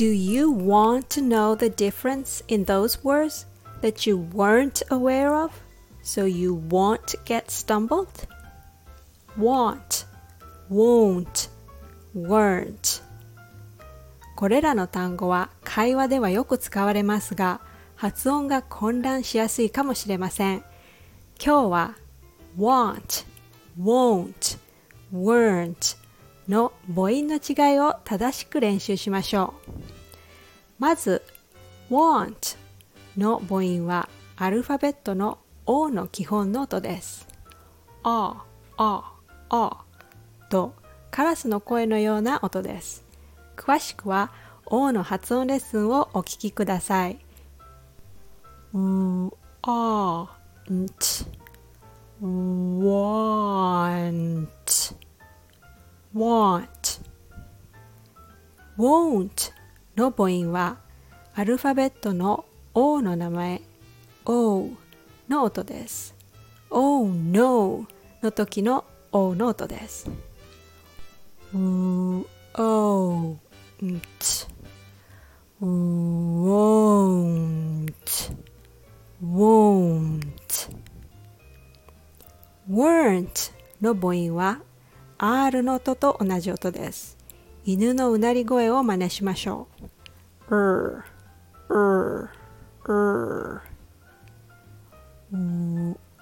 Do you want to know the difference in those words that you weren't aware of so you won't get stumbled? Want, won't, weren't これらの単語は会話ではよく使われますが発音が混乱しやすいかもしれません今日は want, won't, weren't の母音の違いを正しく練習しましょう。まず、want の母音はアルファベットの O の基本の音です。あ、あ、あとカラスの声のような音です。詳しくは O の発音レッスンをお聞きください。う、あ、んち、want want won't の母音はアルファベットの O の名前 O の音です。Oh no の時の O の音です。won't won't won't weren't の母音は R の音と同じ音です。犬のうなり声を真似しましょう。Er, er, er,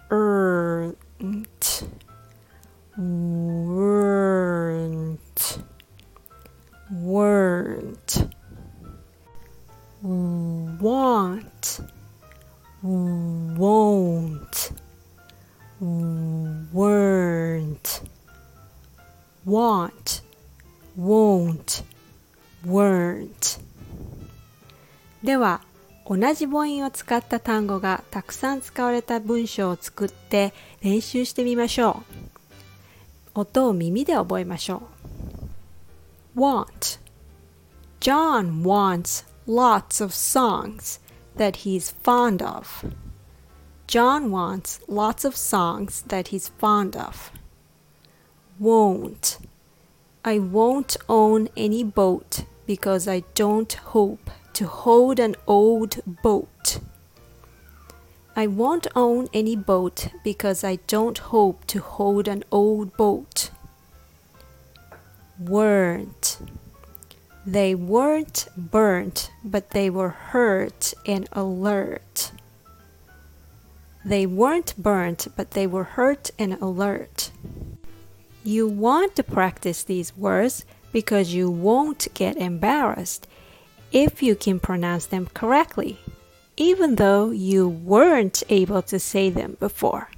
weren't, weren't, weren't, want, won't, weren't. want, won't, weren't では同じ母音を使った単語がたくさん使われた文章を作って練習してみましょう音を耳で覚えましょう want John wants lots of songs that he's fond of John wants lots of songs that he's fond of won't. I won't own any boat because I don't hope to hold an old boat. I won't own any boat because I don't hope to hold an old boat. Weren't. They weren't burnt, but they were hurt and alert. They weren't burnt, but they were hurt and alert. You want to practice these words because you won't get embarrassed if you can pronounce them correctly, even though you weren't able to say them before.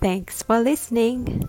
Thanks for listening.